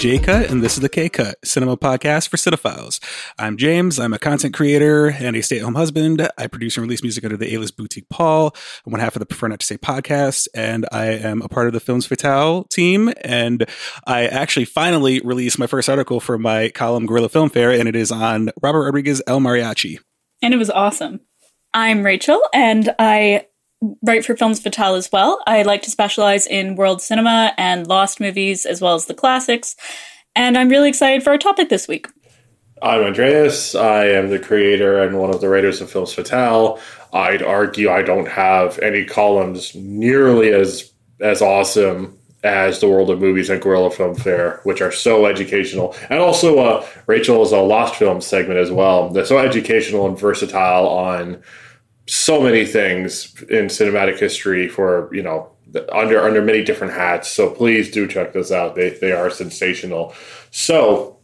J Cut, and this is the K Cut, cinema podcast for cinephiles. I'm James. I'm a content creator and a stay at home husband. I produce and release music under the A List Boutique Paul. I'm one half of the Prefer Not to Say podcast, and I am a part of the Films Fatale team. And I actually finally released my first article for my column, Guerrilla Film Fair, and it is on Robert Rodriguez El Mariachi. And it was awesome. I'm Rachael, and I write for Films Fatale as well. I like to specialize in world cinema and lost movies as well as the classics. And I'm really excited for our topic this week. I'm Andreas. I am the creator and one of the writers of Films Fatale. I'd argue I don't have any columns nearly as as awesome as the world of movies and Guerrilla Film Fair, which are so educational. And also, uh, Rachael is a Lost Film segment as well. They're so educational and versatile on so many things in cinematic history for you know under under many different hats. So please do check this out. They they are sensational. So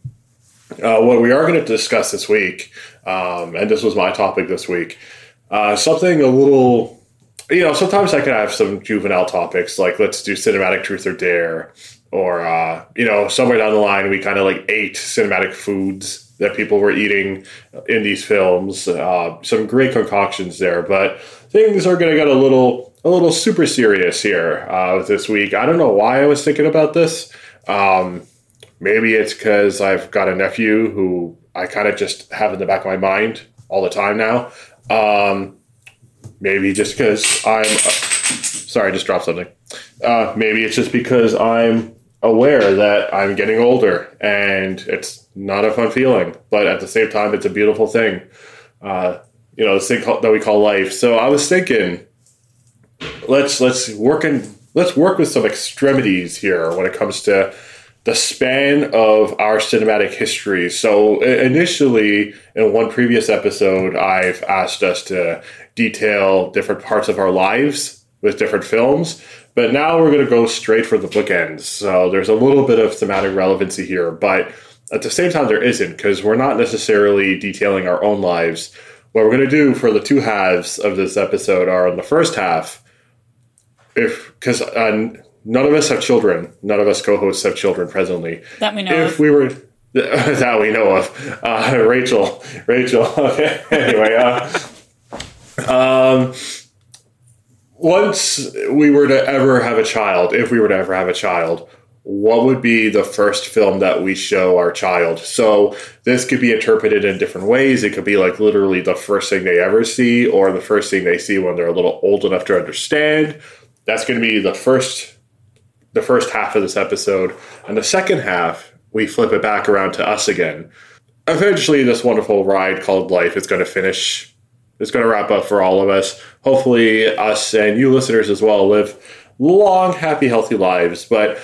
uh, what we are going to discuss this week, um, and this was my topic this week, uh, something a little. You know, sometimes I can have some juvenile topics like let's do cinematic truth or dare, or uh, you know, somewhere down the line we kind of like ate cinematic foods that people were eating in these films. Uh, some great concoctions there, but things are going to get a little a little super serious here uh, this week. I don't know why I was thinking about this. Um, maybe it's because I've got a nephew who I kind of just have in the back of my mind all the time now. Um, maybe just because I'm. Uh, sorry, I just dropped something. Uh, maybe it's just because I'm aware that I'm getting older and it's not a fun feeling, but at the same time, it's a beautiful thing. Uh, you know, this thing that we call life. So I was thinking, let's let's work in let's work with some extremities here when it comes to the span of our cinematic history. So initially, in one previous episode, I've asked us to detail different parts of our lives with different films. But now we're going to go straight for the bookends. So there's a little bit of thematic relevancy here, but at the same time, there isn't because we're not necessarily detailing our own lives. What we're going to do for the two halves of this episode are in the first half, if because uh, none of us have children, none of us co-hosts have children presently. That we know. If of. we were that we know of, uh, Rachael, Rachael. Okay. anyway, uh, um once we were to ever have a child, if we were to ever have a child, what would be the first film that we show our child? So this could be interpreted in different ways. It could be like literally the first thing they ever see, or the first thing they see when they're a little old enough to understand. That's going to be the first the first half of this episode. And the second half, we flip it back around to us again. Eventually, this wonderful ride called life is going to finish it's going to wrap up for all of us. Hopefully, us and you listeners as well live long, happy, healthy lives. But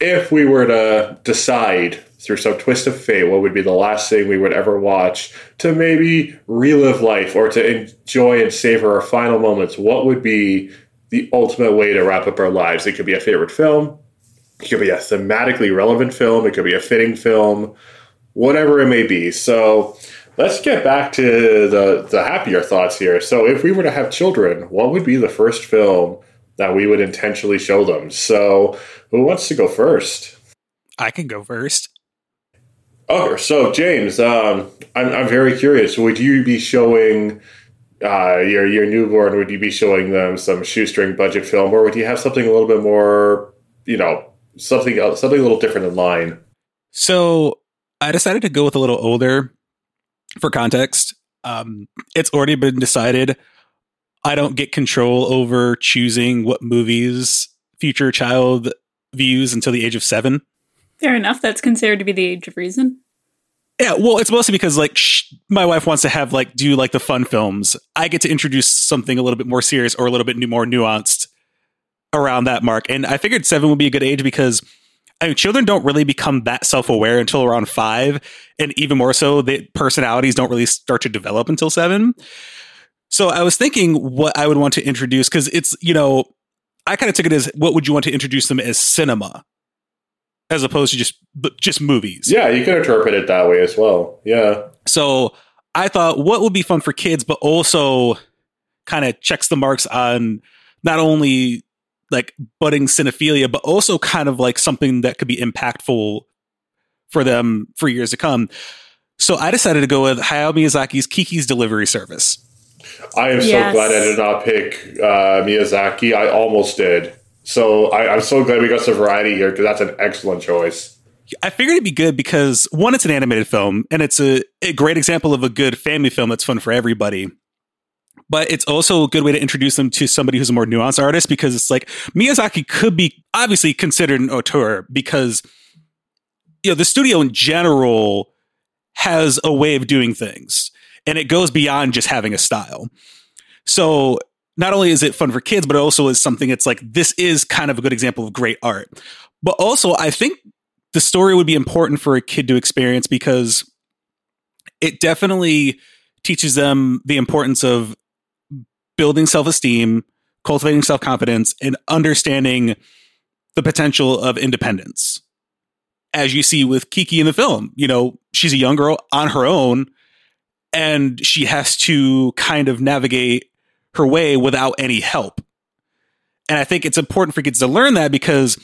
if we were to decide through some twist of fate what would be the last thing we would ever watch to maybe relive life or to enjoy and savor our final moments, what would be the ultimate way to wrap up our lives? It could be a favorite film, it could be a thematically relevant film, it could be a fitting film, whatever it may be. So, let's get back to the, the happier thoughts here. So, if we were to have children, what would be the first film that we would intentionally show them? So, who wants to go first? I can go first. Okay, so James, um, I'm, I'm very curious. Would you be showing uh, your your newborn? Would you be showing them some shoestring budget film, or would you have something a little bit more, you know, something else, something a little different in line? So I decided to go with a little older for context, um, it's already been decided. I don't get control over choosing what movies future child views until the age of seven. Fair enough. That's considered to be the age of reason. Yeah, well, it's mostly because like sh- my wife wants to have like do like the fun films. I get to introduce something a little bit more serious or a little bit more nuanced around that mark, and I figured seven would be a good age because I mean, children don't really become that self aware until around five, and even more so, the personalities don't really start to develop until seven. So I was thinking what I would want to introduce because it's you know I kind of took it as what would you want to introduce them as cinema, as opposed to just just movies. Yeah, you can interpret it that way as well. Yeah. So I thought what would be fun for kids, but also kind of checks the marks on not only like budding cinephilia, but also kind of like something that could be impactful for them for years to come. So I decided to go with Hayao Miyazaki's Kiki's Delivery Service. I am so glad I did not pick uh, Miyazaki. I almost did. So I, I'm so glad we got some variety here because that's an excellent choice. I figured it'd be good because one, it's an animated film, and it's a, a great example of a good family film that's fun for everybody. But it's also a good way to introduce them to somebody who's a more nuanced artist because it's like Miyazaki could be obviously considered an auteur because you know the studio in general has a way of doing things and it goes beyond just having a style. So not only is it fun for kids, but it also is something it's like this is kind of a good example of great art. But also, I think the story would be important for a kid to experience because it definitely teaches them the importance of building self-esteem, cultivating self-confidence, and understanding the potential of independence. As you see with Kiki in the film, you know, she's a young girl on her own and she has to kind of navigate her way without any help. And I think it's important for kids to learn that because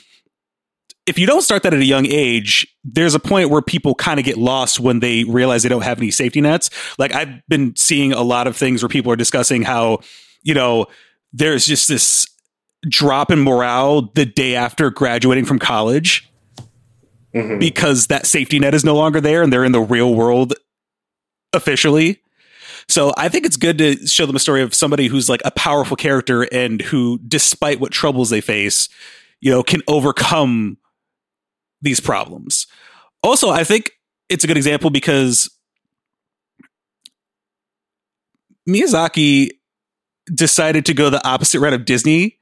if you don't start that at a young age, there's a point where people kind of get lost when they realize they don't have any safety nets. Like I've been seeing a lot of things where people are discussing how, you know, there's just this drop in morale the day after graduating from college Mhm. because that safety net is no longer there and they're in the real world officially. So I think it's good to show them a story of somebody who's like a powerful character and who, despite what troubles they face, you know, can overcome these problems. Also, I think it's a good example because Miyazaki decided to go the opposite route of Disney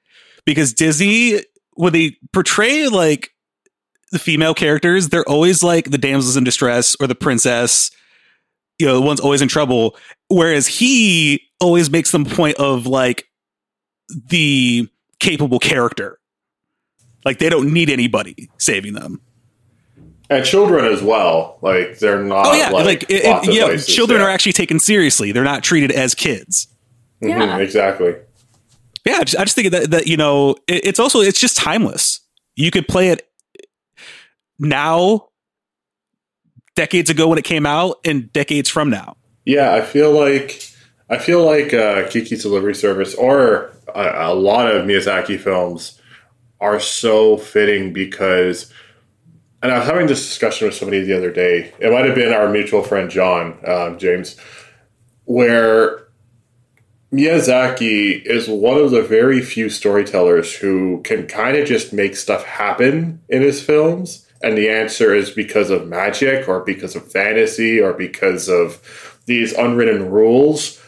because Disney, when they portray like the female characters, they're always like the damsels in distress or the princess, you know, the one's always in trouble. Whereas he always makes them point of like the capable character. Like they don't need anybody saving them. And children as well. Like they're not. Oh yeah, like, like, it, it- yeah, children are actually taken seriously. They're not treated as kids. Mhm, Yeah. exactly. Yeah, I just, I just think that that you know, it, it's also it's just timeless. You could play it now, decades ago when it came out, and decades from now. Yeah, I feel like I feel like uh, Kiki's Delivery Service or a, a lot of Miyazaki films are so fitting because. And I was having this discussion with somebody the other day. It might have been our mutual friend John um, James, where Miyazaki is one of the very few storytellers who can kind of just make stuff happen in his films. And the answer is because of magic or because of fantasy or because of these unwritten rules.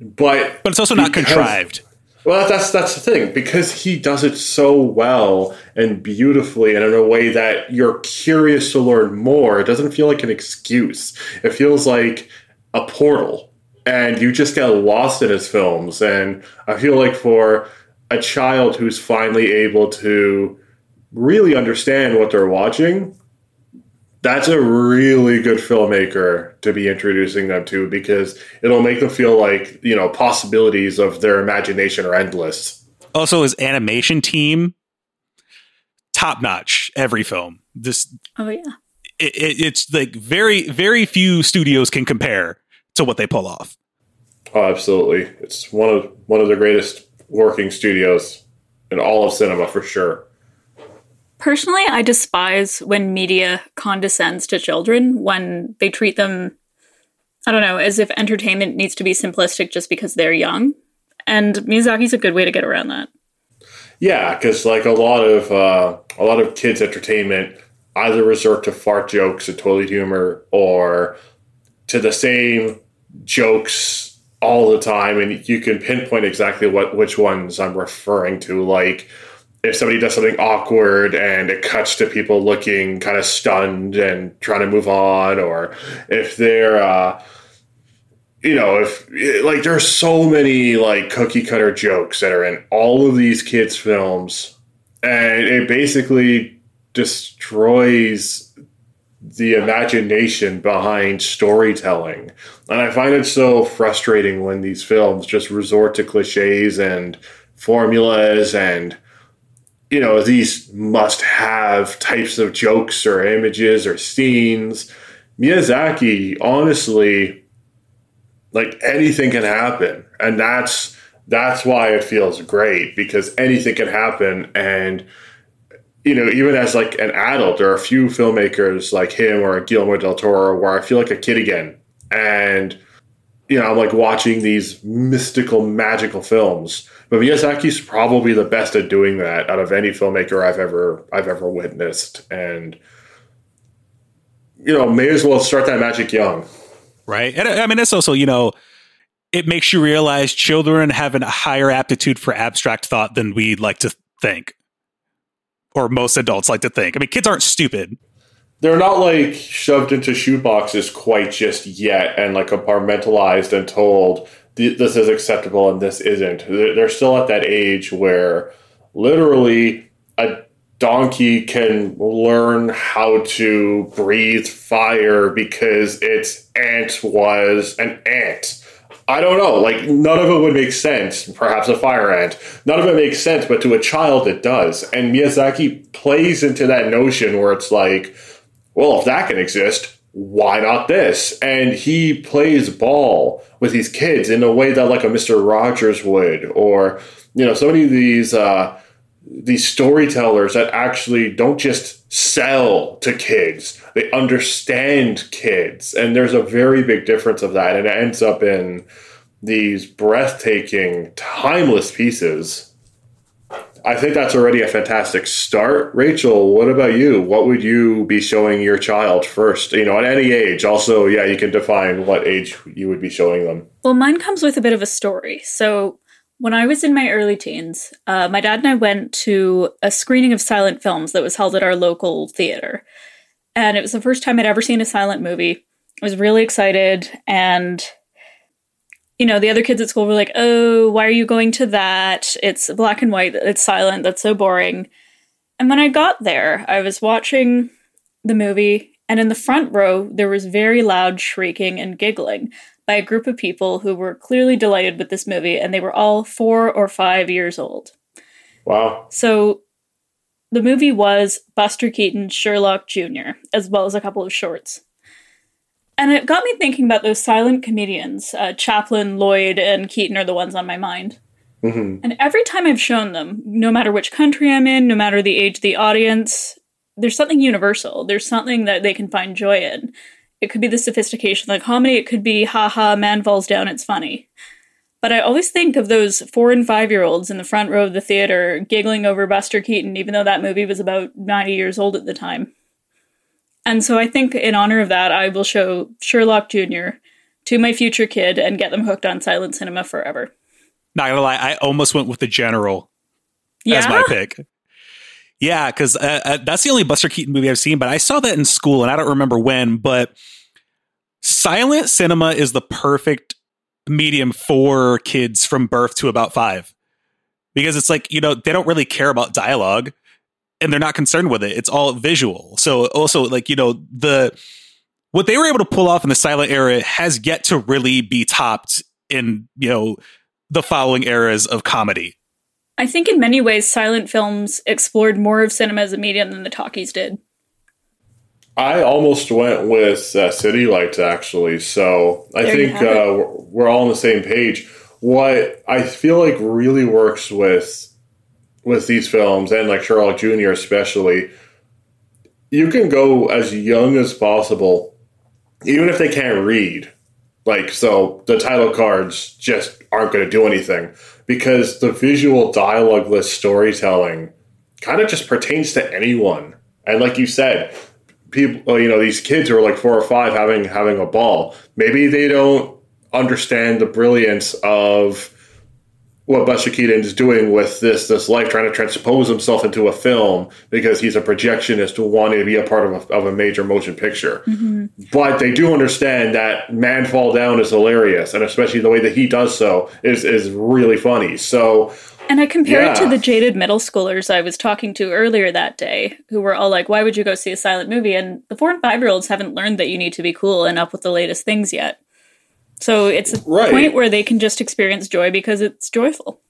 But But it's also not Because- contrived. well, that's that's the thing because he does it so well and beautifully, and in a way that you're curious to learn more. It doesn't feel like an excuse. It feels like a portal, and you just get lost in his films. And I feel like for a child who's finally able to really understand what they're watching, that's a really good filmmaker to be introducing them to because it'll make them feel like you know possibilities of their imagination are endless. Also, his animation team, top notch. Every film, this Oh yeah. it, it, it's like very very few studios can compare to what they pull off. Oh, absolutely! It's one of one of the greatest working studios in all of cinema for sure. Personally, I despise when media condescends to children when they treat them, I don't know, as if entertainment needs to be simplistic just because they're young. And Miyazaki's a good way to get around that. Yeah, because like a lot of uh, a lot of kids' entertainment either resort to fart jokes and toilet humor, or to the same jokes all the time, and you can pinpoint exactly what which ones I'm referring to. Like if somebody does something awkward and it cuts to people looking kind of stunned and trying to move on, or if they're uh, you know, if like there's so many like cookie cutter jokes that are in all of these kids' films, and it basically destroys the imagination behind storytelling. And I find it so frustrating when these films just resort to cliches and formulas and you know, these must have types of jokes or images or scenes. Miyazaki, honestly, like anything can happen. And that's that's why it feels great because anything can happen and you know, even as like an adult, there are a few filmmakers like him or Guillermo del Toro where I feel like a kid again. And you know, I'm like watching these mystical, magical films. But Miyazaki's probably the best at doing that out of any filmmaker I've ever I've ever witnessed. And you know, may as well start that magic young. Right. And I mean it's also, you know, it makes you realize children have a higher aptitude for abstract thought than we'd like to think. Or most adults like to think. I mean, kids aren't stupid they're not like shoved into shoeboxes quite just yet and like compartmentalized and told this is acceptable and this isn't. They're still at that age where literally a donkey can learn how to breathe fire because its aunt was an ant. I don't know. Like none of it would make sense. Perhaps a fire ant. None of it makes sense, but to a child it does. And Miyazaki plays into that notion where it's like, well, if that can exist, why not this? And he plays ball with these kids in a way that like a Mr. Rogers would, or you know, so many of these uh, these storytellers that actually don't just sell to kids; they understand kids, and there's a very big difference of that, and it ends up in these breathtaking, timeless pieces I think that's already a fantastic start. Rachael, what about you? What would you be showing your child first? You know, at any age. Also, yeah, you can define what age you would be showing them. Well, mine comes with a bit of a story. So, when I was in my early teens, uh, my dad and I went to a screening of silent films that was held at our local theater. And it was the first time I'd ever seen a silent movie. I was really excited and you know, the other kids at school were like, oh, why are you going to that? It's black and white, it's silent, that's so boring. And when I got there, I was watching the movie, and in the front row, there was very loud shrieking and giggling by a group of people who were clearly delighted with this movie, and they were all four or five years old. Wow. So the movie was Buster Keaton's Sherlock Jr., as well as a couple of shorts. And it got me thinking about those silent comedians. Uh, Chaplin, Lloyd, and Keaton are the ones on my mind. Mm-hmm. And every time I've shown them, no matter which country I'm in, no matter the age of the audience, there's something universal. There's something that they can find joy in. It could be the sophistication of the comedy, it could be, haha, man falls down, it's funny. But I always think of those four and five year olds in the front row of the theater giggling over Buster Keaton, even though that movie was about 90 years old at the time. And so I think in honor of that, I will show Sherlock Jr. to my future kid and get them hooked on silent cinema forever. Not gonna lie, I almost went with the General yeah? as my pick. Yeah, because uh, uh, that's the only Buster Keaton movie I've seen, but I saw that in school and I don't remember when. But silent cinema is the perfect medium for kids from birth to about five because it's like, you know, they don't really care about dialogue and they're not concerned with it. It's all visual. So also like, you know, the what they were able to pull off in the silent era has yet to really be topped in, you know, the following eras of comedy. I think in many ways silent films explored more of cinema as a medium than the talkies did. I almost went with uh, City Lights actually. So I there think uh, we're all on the same page. What I feel like really works with with these films and like Sherlock Jr. especially, you can go as young as possible, even if they can't read. Like, so the title cards just aren't going to do anything because the visual dialogueless storytelling kind of just pertains to anyone. And like you said, people, you know, these kids who are like four or five having having a ball. Maybe they don't understand the brilliance of what Buster Keaton is doing with this this life, trying to transpose himself into a film because he's a projectionist wanting to be a part of a, of a major motion picture. Mm-hmm. But they do understand that Man Fall Down is hilarious, and especially the way that he does so is is really funny. So. And I compare yeah. it to the jaded middle schoolers I was talking to earlier that day, who were all like, "Why would you go see a silent movie?" And the four and five year olds haven't learned that you need to be cool and up with the latest things yet. So it's a right. point where they can just experience joy because it's joyful.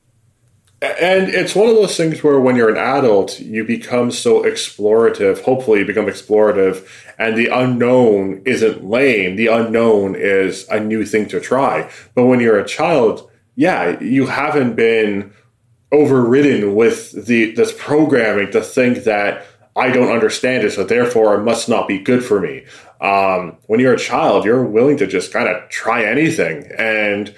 and it's one of those things where when you're an adult, you become so explorative. Hopefully, you become explorative, and the unknown isn't lame. The unknown is a new thing to try. But when you're a child, yeah, you haven't been overridden with the this programming to think that I don't understand it, so therefore it must not be good for me. Um, when you're a child, you're willing to just kind of try anything, and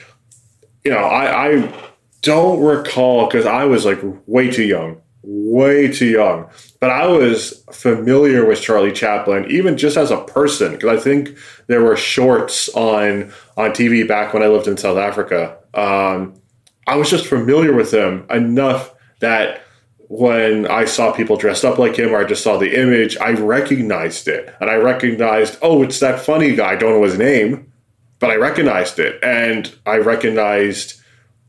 you know, I, I don't recall because I was like way too young, way too young. But I was familiar with Charlie Chaplin, even just as a person, because I think there were shorts on on TV back when I lived in South Africa. Um, I was just familiar with him enough that when I saw people dressed up like him or I just saw the image, I recognized it. And I recognized, oh, it's that funny guy. I don't know his name, but I recognized it. And I recognized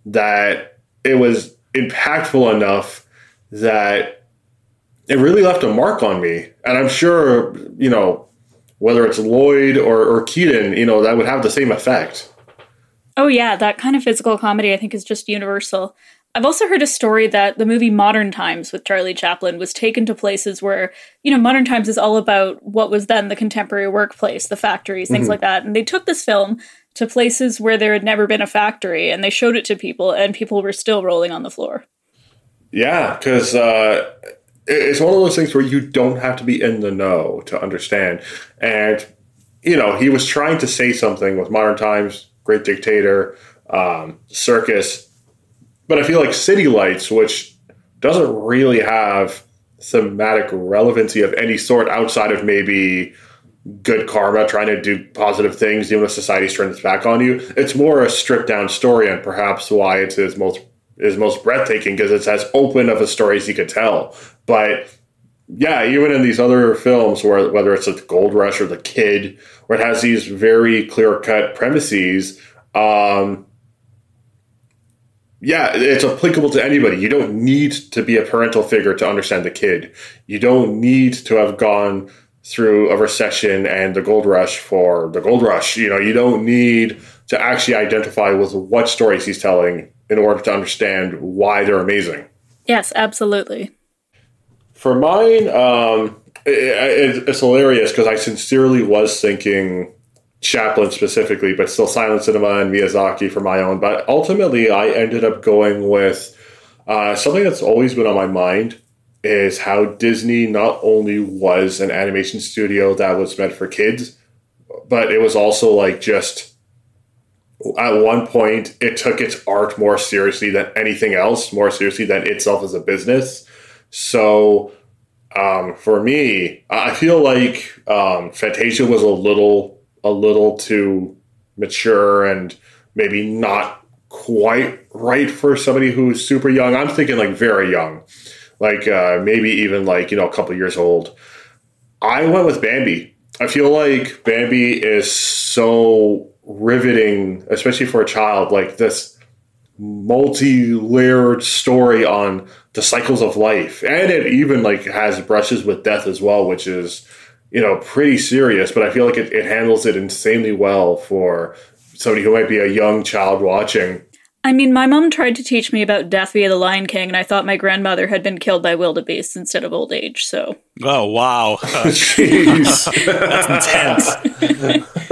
that it was impactful enough that it really left a mark on me. And I'm sure, you know, whether it's Lloyd or, or Keaton, you know, that would have the same effect. Oh, yeah. That kind of physical comedy, I think, is just universal. I've also heard a story that the movie Modern Times with Charlie Chaplin was taken to places where, you know, Modern Times is all about what was then the contemporary workplace, the factories, things mm-hmm. like that. And they took this film to places where there had never been a factory and they showed it to people and people were still rolling on the floor. Yeah, because uh, it's one of those things where you don't have to be in the know to understand. And, you know, he was trying to say something with modern times, great dictator, um, circus. But I feel like City Lights, which doesn't really have thematic relevancy of any sort outside of maybe good karma, trying to do positive things, even if society's turns its back on you. It's more a stripped down story, and perhaps why it's his most is most breathtaking because it's as open of a story as he could tell. But yeah, even in these other films, where whether it's the Gold Rush or The Kid, where it has these very clear cut premises. Um, yeah, it's applicable to anybody. You don't need to be a parental figure to understand the kid. You don't need to have gone through a recession and the gold rush for the gold rush. You know, you don't need to actually identify with what stories he's telling in order to understand why they're amazing. Yes, absolutely. For mine, um, it, it's hilarious because I sincerely was thinking Chaplin specifically, but still silent cinema and Miyazaki for my own. But ultimately, I ended up going with uh, something that's always been on my mind is how Disney not only was an animation studio that was meant for kids, but it was also like just at one point it took its art more seriously than anything else, more seriously than itself as a business. So um, for me, I feel like um, Fantasia was a little a little too mature and maybe not quite right for somebody who's super young. I'm thinking like very young like uh, maybe even like you know a couple years old. I went with Bambi. I feel like Bambi is so riveting, especially for a child. Like this multi-layered story on the cycles of life, and it even like has brushes with death as well, which is you know pretty serious. But I feel like it, it handles it insanely well for somebody who might be a young child watching. I mean, my mom tried to teach me about death via the Lion King, and I thought my grandmother had been killed by wildebeest instead of old age. So. Oh wow! Jeez, that's intense.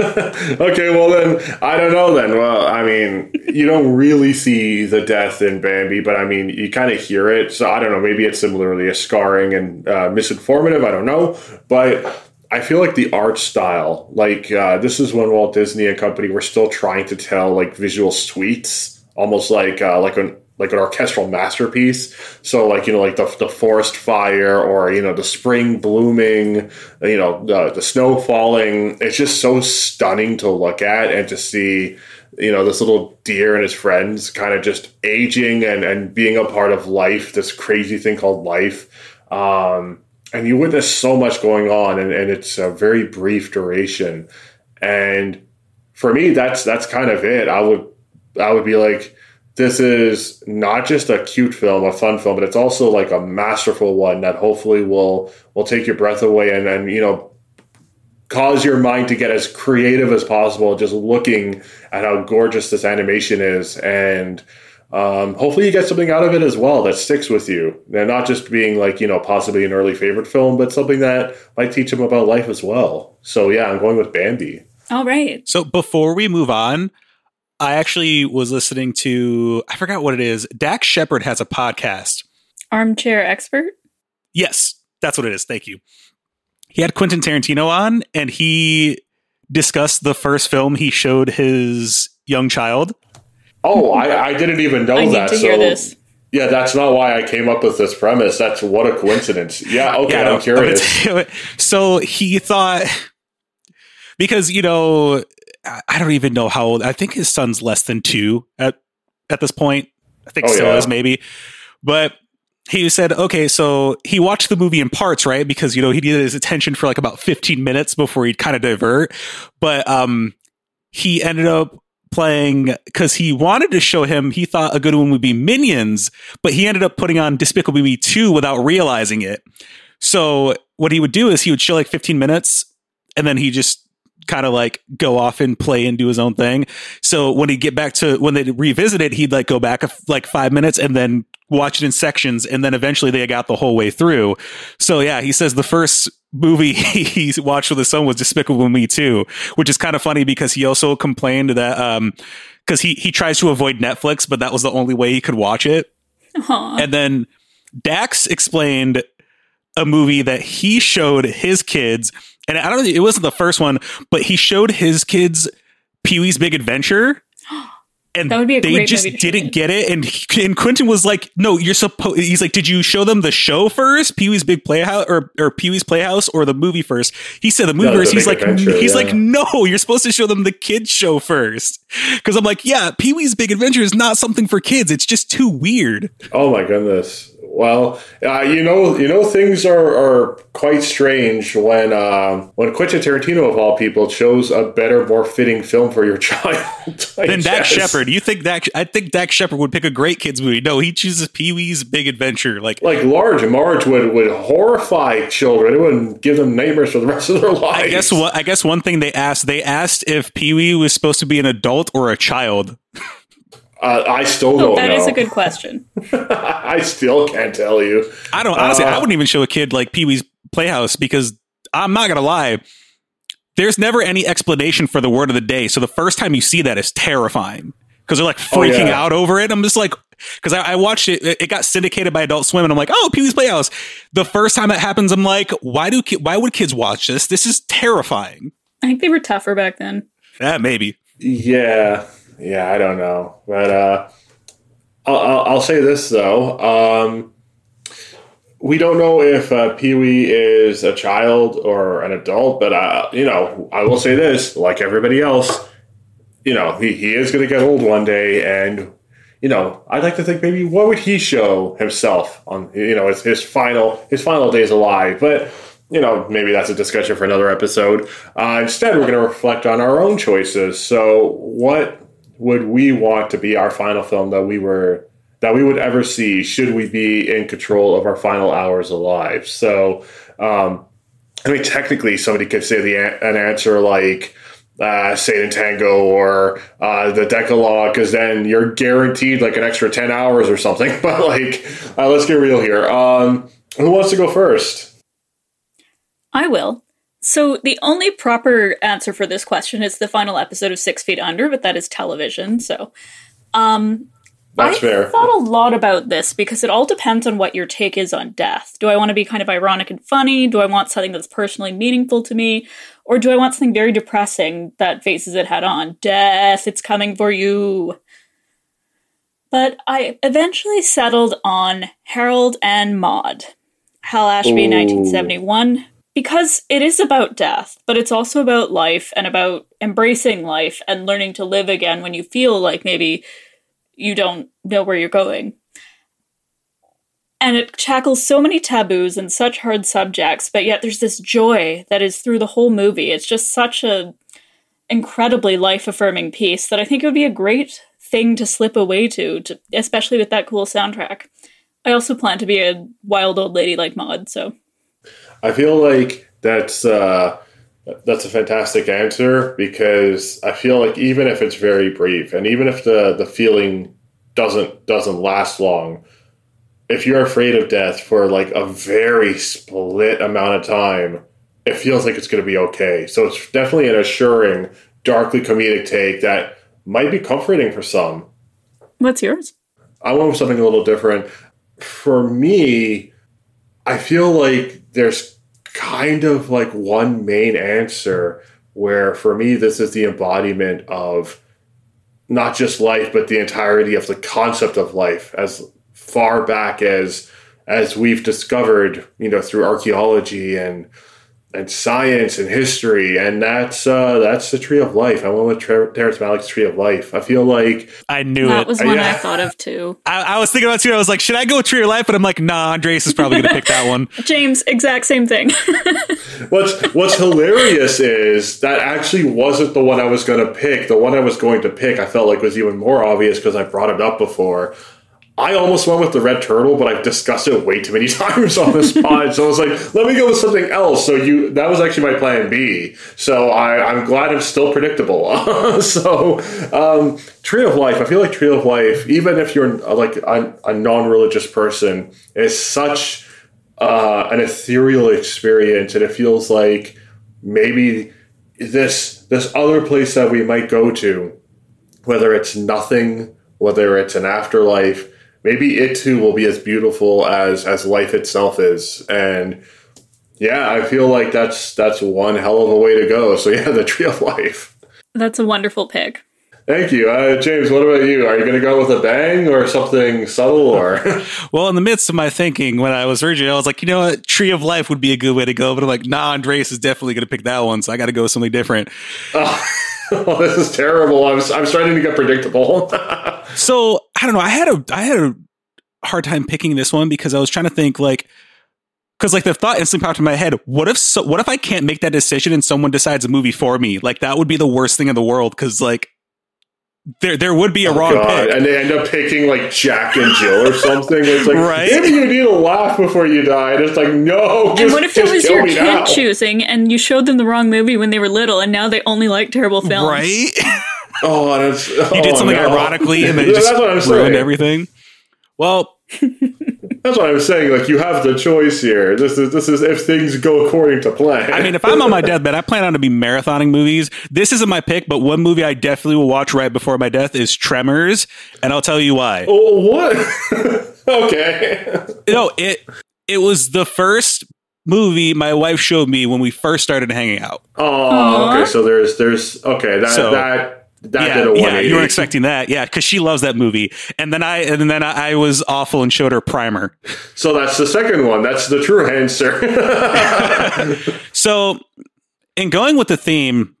okay, well then, I don't know. Then, well, I mean, you don't really see the death in Bambi, but I mean, you kind of hear it. So I don't know. Maybe it's similarly a scarring and uh, misinformative. I don't know, but. I feel like the art style, like uh, this is when Walt Disney and company were still trying to tell like visual suites almost like uh, like an like an orchestral masterpiece. So like you know like the the forest fire or you know the spring blooming, you know the the snow falling. It's just so stunning to look at and to see you know this little deer and his friends kind of just aging and and being a part of life. This crazy thing called life. Um, and you witness so much going on and, and it's a very brief duration and for me that's that's kind of it i would I would be like, this is not just a cute film, a fun film, but it's also like a masterful one that hopefully will will take your breath away and and you know cause your mind to get as creative as possible just looking at how gorgeous this animation is. And um, hopefully you get something out of it as well that sticks with you. And not just being like you know possibly an early favorite film but something that might teach him about life as well. So yeah i'm going with bambi. All right. So before we move on i actually was listening to i forgot what it is dax shepard has a podcast armchair expert yes that's what it is thank you he had quentin tarantino on and he discussed the first film he showed his young child Oh, I, I didn't even know I that. to so, hear this. Yeah, that's not why I came up with this premise. That's what a coincidence. Yeah, okay, yeah, I'm curious. So he thought because you know I don't even know how old. I think his son's less than two at at this point. I think oh, still yeah. is maybe, but he said, okay, so he watched the movie in parts, right? Because you know he needed his attention for like about 15 minutes before he'd kind of divert, but um, he ended up playing because he wanted to show him he thought a good one would be Minions, but he ended up putting on Despicable Me 2 without realizing it. So what he would do is he would show like 15 minutes and then he just kind of like go off and play and do his own thing. So when he get back to when they revisit it, he'd like go back a, like five minutes and then watch it in sections, and then eventually they got the whole way through. So yeah, he says the first movie he watched with his son was Despicable Me 2, which is kind of funny because he also complained that um because he he tries to avoid Netflix, but that was the only way he could watch it. Aww. And then Dax explained a movie that he showed his kids and I don't know, it wasn't the first one, but he showed his kids Pee Wee's Big Adventure. And that would be they just didn't get it. And, he, and Quentin was like, no, you're supposed, he's like, did you show them the show first? Pee Wee's Big Playhouse or, or Pee Wee's Playhouse or the movie first? He said the movie no, first. He's like, he's yeah. like, no, you're supposed to show them the kids show first. Cause I'm like, yeah, Pee Wee's Big Adventure is not something for kids. It's just too weird. Oh my goodness. Well, uh, you know, you know, things are, are quite strange when uh, when Quentin Tarantino of all people chose a better, more fitting film for your child than Dax Shepard. You think that? I think Dax Shepard would pick a great kids movie. No, he chooses Pee Wee's Big Adventure. Like, like Large Marge would would horrify children. It would give them nightmares for the rest of their lives. I guess what I guess one thing they asked they asked if Pee Wee was supposed to be an adult or a child. Uh, I still don't that know. That is a good question. I still can't tell you. I don't honestly. Uh, I wouldn't even show a kid like Pee Wee's Playhouse because I'm not gonna lie. There's never any explanation for the word of the day, so the first time you see that is terrifying because they're like freaking oh, yeah. out over it. I'm just like, because I, I, watched it, it got syndicated by Adult Swim, and I'm like, oh, Pee Wee's Playhouse. The first time that happens, I'm like, why do ki- why would kids watch this? This is terrifying. I think they were tougher back then. Yeah, maybe. Yeah, yeah, I don't know, but uh, I'll, I'll, say this though. Um, we don't know if uh, Pee Wee is a child or an adult, but uh, you know, I will say this: like everybody else, you know, he, he is going to get old one day, and you know, I'd like to think maybe what would he show himself on you know his, his final his final days alive, but you know, maybe that's a discussion for another episode. Uh, instead, we're going to reflect on our own choices. So, what would we want to be our final film that we were that we would ever see should we be in control of our final hours alive so um, i mean technically somebody could say the an answer like uh, Sátántangó or uh, the Decalogue, because then you're guaranteed like an extra 10 hours or something. But like, uh, let's get real here. Um, who wants to go first? I will. So the only proper answer for this question is the final episode of Six Feet Under, but that is television. So, um, that's I fair. thought a lot about this because it all depends on what your take is on death. Do I want to be kind of ironic and funny? Do I want something that's personally meaningful to me? Or do I want something very depressing that faces it head on? Death, it's coming for you. But I eventually settled on Harold and Maude. Hal Ashby, Ooh. 1971, because it is about death, but it's also about life and about embracing life and learning to live again when you feel like maybe you don't know where you're going. And it tackles so many taboos and such hard subjects, but yet there's this joy that is through the whole movie. It's just such a incredibly life-affirming piece that I think it would be a great thing to slip away to, to especially with that cool soundtrack. I also plan to be a wild old lady like Maude, so I feel like that's uh, that's a fantastic answer because I feel like even if it's very brief and even if the the feeling doesn't doesn't last long. If you're afraid of death for like a very split amount of time, it feels like it's going to be okay. So it's definitely an assuring, darkly comedic take that might be comforting for some. What's yours? I went with something a little different. For me, I feel like there's kind of like one main answer where for me this is the embodiment of not just life but the entirety of the concept of life as far back as as we've discovered you know through archaeology and and science and history, and that's uh, that's the tree of life. I went with Ter- Terrence Malick's tree of life. I feel like I knew that it. was one I thought of too. I, I, was thinking about it too. I was like, should I go with tree of life? But I'm like, nah, Andreas is probably going to pick that one. James, exact same thing. what's What's hilarious is that actually wasn't the one I was going to pick. The one I was going to pick, I felt like was even more obvious because I brought it up before. I almost went with the red turtle, but I've discussed it way too many times on this pod. so I was like, let me go with something else. So you that was actually my plan B. So I, I'm glad I'm still predictable. so um, Tree of Life, I feel like Tree of Life, even if you're like a, a non-religious person, is such uh, an ethereal experience, and it feels like maybe this this other place that we might go to, whether it's nothing, whether it's an afterlife maybe it too will be as beautiful as as life itself is. And yeah i feel like that's that's one hell of a way to go. So yeah the tree of life. That's a wonderful pick Thank you, uh, James. What about you? Are you going to go with a bang or something subtle? Or well, in the midst of my thinking, when I was urging, I was like, you know what, Tree of Life would be a good way to go. But I'm like, nah, Andreas is definitely going to pick that one, so I got to go with something different. Oh, oh, this is terrible. I'm I'm starting to get predictable. so I don't know. I had a I had a hard time picking this one because I was trying to think like because like the thought instantly popped in my head what if so, what if i can't make that decision and someone decides a movie for me like that would be the worst thing in the world because like there there would be a oh, wrong God. pick. And they end up picking like Jack and Jill or something. It's like right? maybe you need to laugh before you die. And it's like, no, just, And what if it was your kid now. choosing and you showed them the wrong movie when they were little and now they only like terrible films? Right? oh, that's, oh, you did oh, something no. ironically and they just that's what I'm ruined saying. everything. Well, that's what I'm saying. Like you have the choice here. This is this is if things go according to plan. I mean, if I'm on my deathbed, I plan on to be marathoning movies. This isn't my pick, but one movie I definitely will watch right before my death is Tremors, and I'll tell you why. Oh, what? okay. No, it it was the first movie my wife showed me when we first started hanging out. Oh, okay. So there's there's okay that so, that that yeah, did a 180. Yeah, you weren't expecting that. Yeah, because she loves that movie. And then I and then I was awful and showed her Primer. So that's the second one. That's the true answer. so in going with the theme,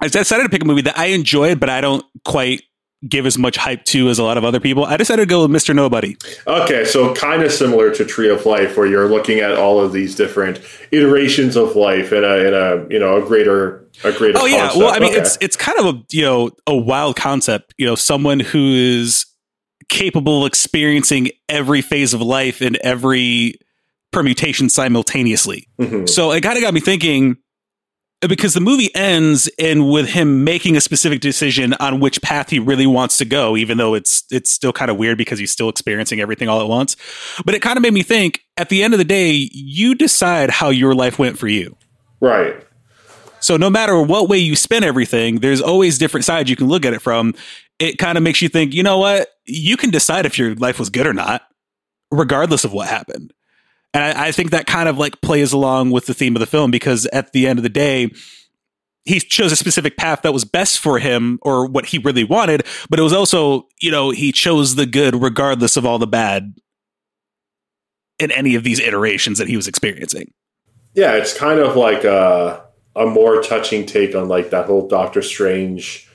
I decided to pick a movie that I enjoyed, but I don't quite give as much hype to as a lot of other people. I decided to go with Mr. Nobody. Okay, so kind of similar to Tree of Life, where you're looking at all of these different iterations of life in a in a you know a greater a greater. Oh yeah, well I mean okay. it's it's kind of a you know a wild concept. You know, someone who is capable of experiencing every phase of life and every permutation simultaneously. Mm-hmm. So it kind of got me thinking because the movie ends in with him making a specific decision on which path he really wants to go even though it's it's still kind of weird because he's still experiencing everything all at once. But it kind of made me think at the end of the day you decide how your life went for you. Right. So no matter what way you spin everything there's always different sides you can look at it from. It kind of makes you think you know what? You can decide if your life was good or not regardless of what happened and I, I think that kind of like plays along with the theme of the film because at the end of the day, he chose a specific path that was best for him or what he really wanted, but it was also, you know, he chose the good regardless of all the bad in any of these iterations that he was experiencing. Yeah, it's kind of like a, a more touching take on like that whole Doctor Strange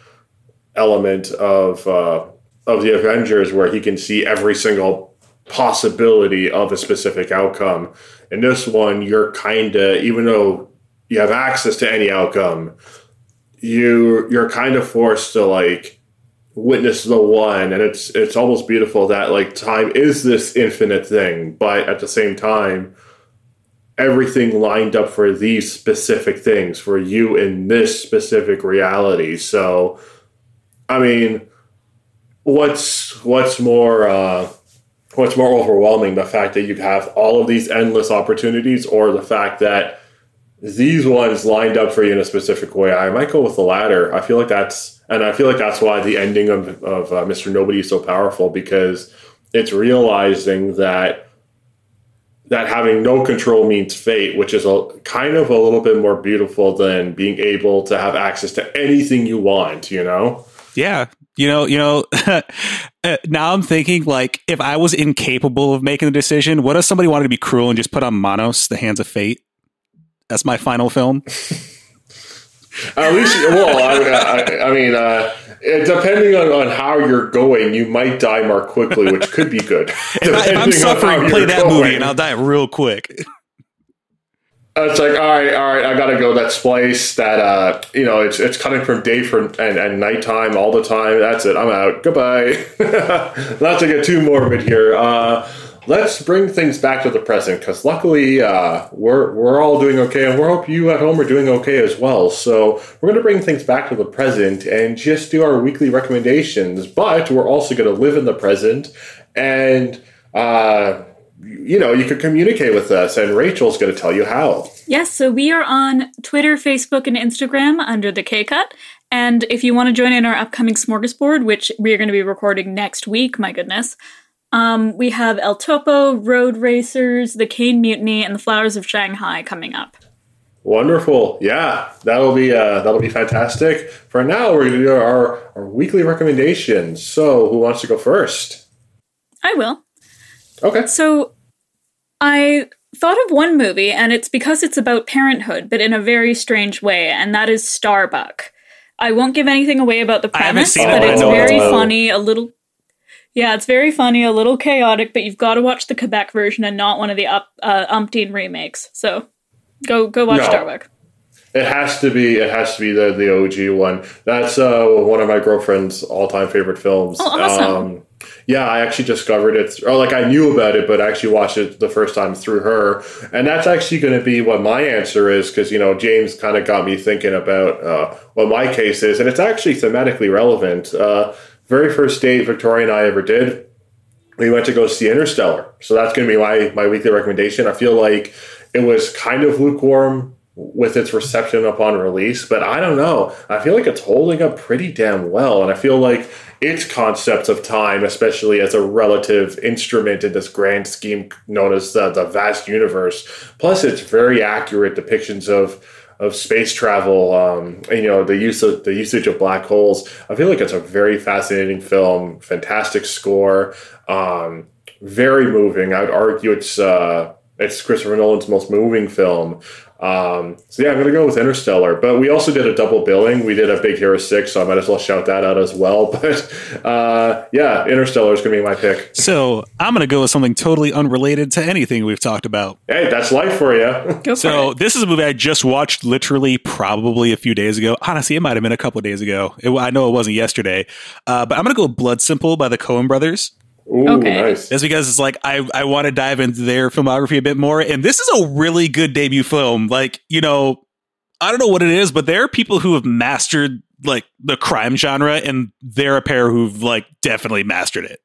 element of uh, of the Avengers, where he can see every single possibility of a specific outcome. In this one, you're kind of, even though you have access to any outcome, you you're kind of forced to like witness the one, and it's it's almost beautiful that like time is this infinite thing, but at the same time, everything lined up for these specific things for you in this specific reality. So, I mean what's what's more uh, what's more overwhelming the fact that you have all of these endless opportunities or the fact that these ones lined up for you in a specific way. I might go with the latter. I feel like that's and i feel like that's why the ending of, of uh, mr nobody is so powerful because it's realizing that that having no control means fate which is a kind of a little bit more beautiful than being able to have access to anything you want you know? Yeah. You know, you know. Uh, now I'm thinking like, if I was incapable of making the decision, what if somebody wanted to be cruel and just put on Manos, the Hands of Fate? That's my final film. At least, well, I, I, I mean, uh, depending on, on how you're going, you might die more quickly, which could be good. if, I, am suffering, play that going. movie and I'll die real quick. It's like all right, all right, I gotta go. That splice that uh, you know, it's it's cutting from day for and, and nighttime all the time. That's it. I'm out. Goodbye. Not to get too morbid here. Uh, let's bring things back to the present because luckily uh, we're we're all doing okay, and we hope you at home are doing okay as well. So we're gonna bring things back to the present and just do our weekly recommendations. But we're also gonna live in the present and. Uh, you know, you could communicate with us, and Rachael's going to tell you how. Yes, so we are on Twitter, Facebook, and Instagram under the K Cut. And if you want to join in our upcoming smorgasbord, which we are going to be recording next week, my goodness, um, we have El Topo, Road Racers, The Caine Mutiny, and The Flowers of Shanghai coming up. Wonderful, yeah, that'll be uh, that'll be fantastic. For now, we're going to do our, our weekly recommendations. So, who wants to go first? I will. Okay. So I thought of one movie, and it's because it's about parenthood, but in a very strange way, and that is Starbuck. I won't give anything away about the premise, but it's very funny, a little. Yeah, it's very funny, a little chaotic, but you've got to watch the Quebec version and not one of the up, uh, umpteen remakes. So, go go watch no. Starbuck. It has to be. It has to be the the OG one. That's uh, one of my girlfriend's all time favorite films. Oh, awesome. Um, yeah, I actually discovered it, or like I knew about it, but I actually watched it the first time through her, and that's actually going to be what my answer is because you know James kind of got me thinking about uh, what my case is, and it's actually thematically relevant. Uh, very first date Victoria and I ever did, we went to go see Interstellar, so that's going to be my my weekly recommendation. I feel like it was kind of lukewarm with its reception upon release, but I don't know. I feel like it's holding up pretty damn well, and I feel like its concept of time, especially as a relative instrument in this grand scheme known as the, the vast universe, plus its very accurate depictions of of space travel, um, you know the use of the usage of black holes. I feel like it's a very fascinating film, fantastic score, um, very moving. I would argue it's uh, it's Christopher Nolan's most moving film. Um, so yeah, I'm gonna go with Interstellar. But we also did a double billing. We did a Big Hero Six, so I might as well shout that out as well. But uh, yeah, Interstellar is gonna be my pick. So I'm gonna go with something totally unrelated to anything we've talked about. Hey, that's life for you. Go so it. this is a movie I just watched literally probably a few days ago. Honestly, it might have been a couple days ago. It, I know it wasn't yesterday. Uh, but I'm gonna go with Blood Simple by the Coen Brothers. Ooh, okay. nice. That's because it's like I, I want to dive into their filmography a bit more. And this is a really good debut film. Like, you know, I don't know what it is, but there are people who have mastered like the crime genre, and they're a pair who've like definitely mastered it.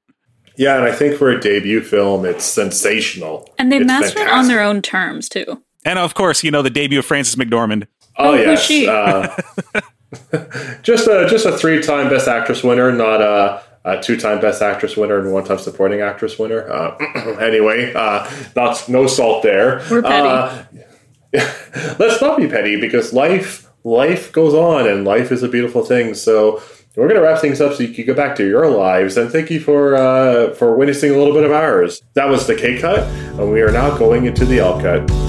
Yeah, and I think for a debut film, it's sensational. And they it's master fantastic. it on their own terms too. And of course, you know the debut of Frances McDormand. Oh, oh yes, uh, just a just a three time Best Actress winner, not a uh, two-time Best Actress winner and one-time Supporting Actress winner. Uh, anyway, uh, that's no salt there. We're petty. Uh, let's not be petty because life life goes on and life is a beautiful thing. So we're going to wrap things up so you can go back to your lives. And thank you for uh, for witnessing a little bit of ours. That was the K cut, and we are now going into the L cut.